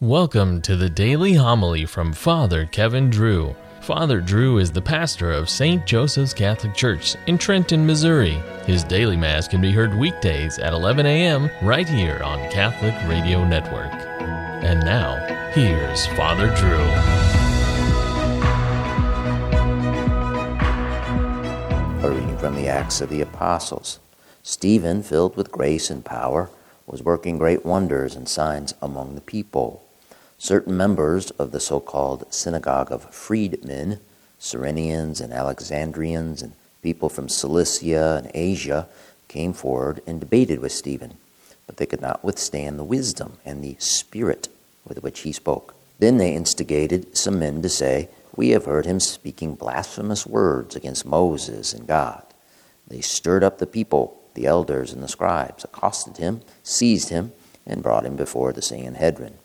Welcome to the daily homily from Father Kevin Drew. Father Drew is the pastor of St. Joseph's Catholic Church in Trenton, Missouri. His daily Mass can be heard weekdays at 11 a.m. right here on Catholic Radio Network. And now, here's Father Drew. A reading from the Acts of the Apostles. Stephen, filled with grace and power, was working great wonders and signs among the people. Certain members of the so called synagogue of freedmen, Cyrenians and Alexandrians, and people from Cilicia and Asia came forward and debated with Stephen, but they could not withstand the wisdom and the spirit with which he spoke. Then they instigated some men to say, We have heard him speaking blasphemous words against Moses and God. They stirred up the people, the elders and the scribes, accosted him, seized him, and brought him before the Sanhedrin.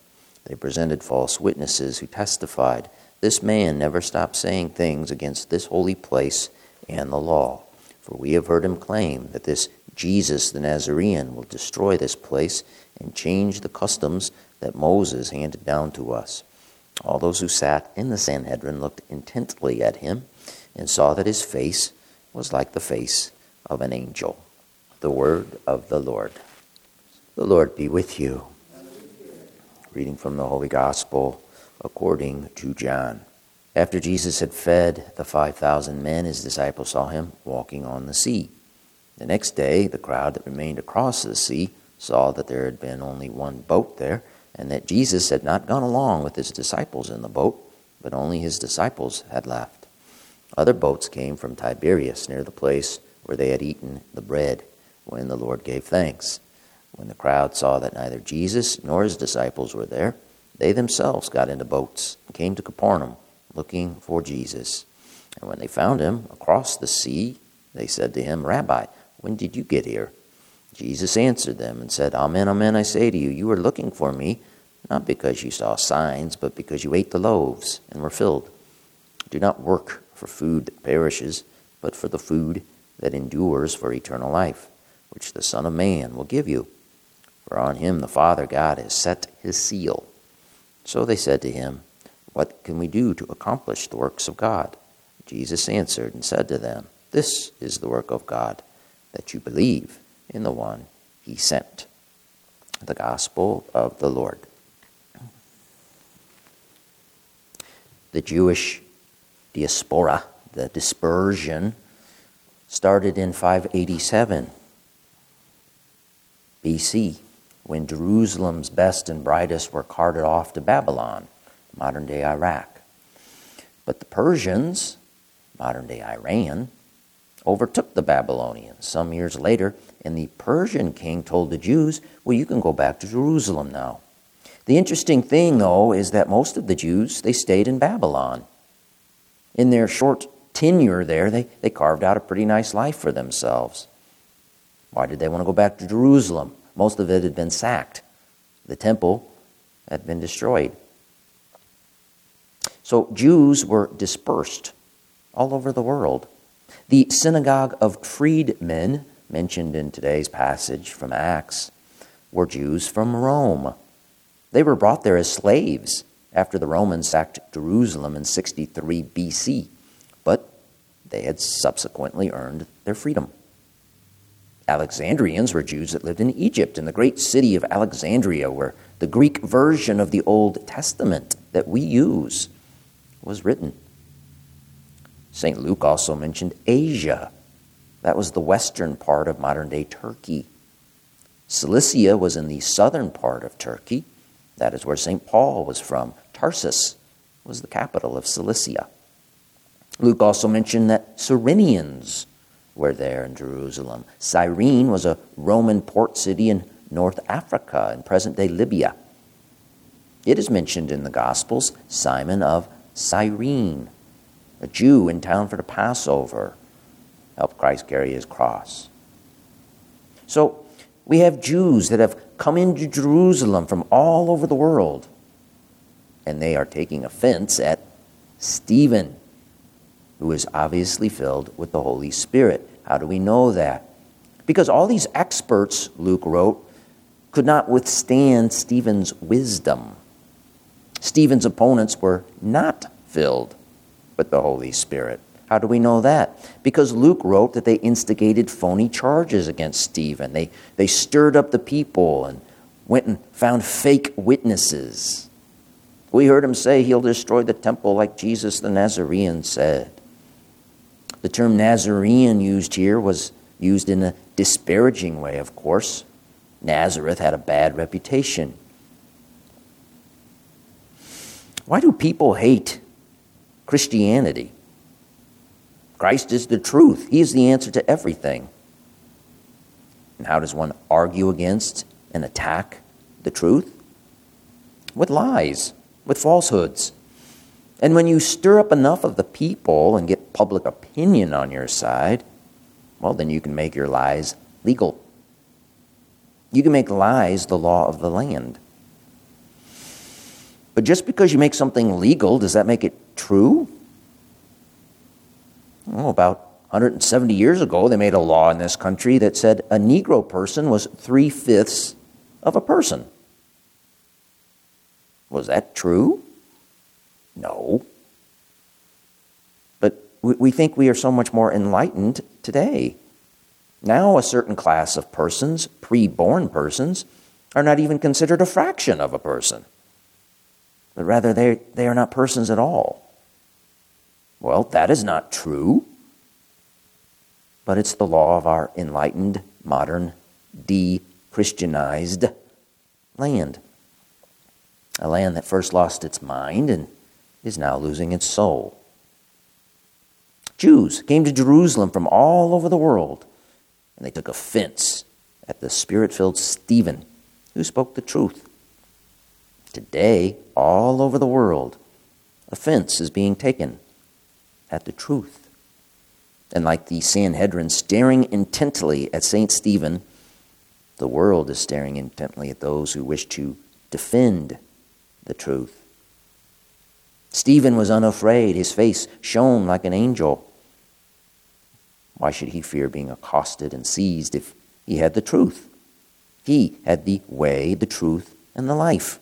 They presented false witnesses who testified, This man never stopped saying things against this holy place and the law. For we have heard him claim that this Jesus the Nazarene will destroy this place and change the customs that Moses handed down to us. All those who sat in the Sanhedrin looked intently at him and saw that his face was like the face of an angel. The word of the Lord. The Lord be with you. Reading from the Holy Gospel according to John. After Jesus had fed the 5,000 men, his disciples saw him walking on the sea. The next day, the crowd that remained across the sea saw that there had been only one boat there, and that Jesus had not gone along with his disciples in the boat, but only his disciples had left. Other boats came from Tiberias, near the place where they had eaten the bread, when the Lord gave thanks. When the crowd saw that neither Jesus nor his disciples were there, they themselves got into boats and came to Capernaum looking for Jesus. And when they found him across the sea, they said to him, Rabbi, when did you get here? Jesus answered them and said, Amen, amen, I say to you, you are looking for me, not because you saw signs, but because you ate the loaves and were filled. Do not work for food that perishes, but for the food that endures for eternal life, which the Son of Man will give you for on him the Father God has set his seal. So they said to him, What can we do to accomplish the works of God? Jesus answered and said to them, This is the work of God, that you believe in the one he sent. The Gospel of the Lord. The Jewish diaspora, the dispersion, started in 587 BC when Jerusalem's best and brightest were carted off to Babylon, modern day Iraq. But the Persians, modern day Iran, overtook the Babylonians some years later, and the Persian king told the Jews, Well, you can go back to Jerusalem now. The interesting thing, though, is that most of the Jews, they stayed in Babylon. In their short tenure there, they, they carved out a pretty nice life for themselves. Why did they want to go back to Jerusalem? Most of it had been sacked. The temple had been destroyed. So Jews were dispersed all over the world. The synagogue of freedmen, mentioned in today's passage from Acts, were Jews from Rome. They were brought there as slaves after the Romans sacked Jerusalem in 63 BC, but they had subsequently earned their freedom. Alexandrians were Jews that lived in Egypt, in the great city of Alexandria, where the Greek version of the Old Testament that we use was written. St. Luke also mentioned Asia. That was the western part of modern day Turkey. Cilicia was in the southern part of Turkey. That is where St. Paul was from. Tarsus was the capital of Cilicia. Luke also mentioned that Cyrenians were there in Jerusalem. Cyrene was a Roman port city in North Africa, in present day Libya. It is mentioned in the Gospels Simon of Cyrene, a Jew in town for the Passover, helped Christ carry his cross. So we have Jews that have come into Jerusalem from all over the world, and they are taking offense at Stephen who is obviously filled with the Holy Spirit. How do we know that? Because all these experts, Luke wrote, could not withstand Stephen's wisdom. Stephen's opponents were not filled with the Holy Spirit. How do we know that? Because Luke wrote that they instigated phony charges against Stephen. They, they stirred up the people and went and found fake witnesses. We heard him say he'll destroy the temple like Jesus the Nazarene said. The term Nazarene used here was used in a disparaging way, of course. Nazareth had a bad reputation. Why do people hate Christianity? Christ is the truth, He is the answer to everything. And how does one argue against and attack the truth? With lies, with falsehoods. And when you stir up enough of the people and get public opinion on your side, well, then you can make your lies legal. You can make lies the law of the land. But just because you make something legal, does that make it true? about 170 years ago, they made a law in this country that said a Negro person was three fifths of a person. Was that true? No. But we think we are so much more enlightened today. Now, a certain class of persons, pre born persons, are not even considered a fraction of a person, but rather they, they are not persons at all. Well, that is not true. But it's the law of our enlightened, modern, de Christianized land. A land that first lost its mind and is now losing its soul. Jews came to Jerusalem from all over the world, and they took offense at the spirit filled Stephen, who spoke the truth. Today, all over the world, offense is being taken at the truth. And like the Sanhedrin staring intently at St. Stephen, the world is staring intently at those who wish to defend the truth. Stephen was unafraid. His face shone like an angel. Why should he fear being accosted and seized if he had the truth? He had the way, the truth, and the life.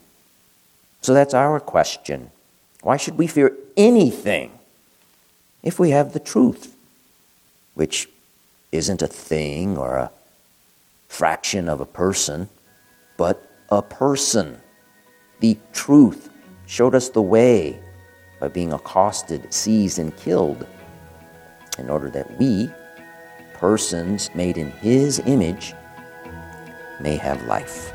So that's our question. Why should we fear anything if we have the truth, which isn't a thing or a fraction of a person, but a person. The truth showed us the way by being accosted, seized, and killed in order that we, persons made in His image, may have life.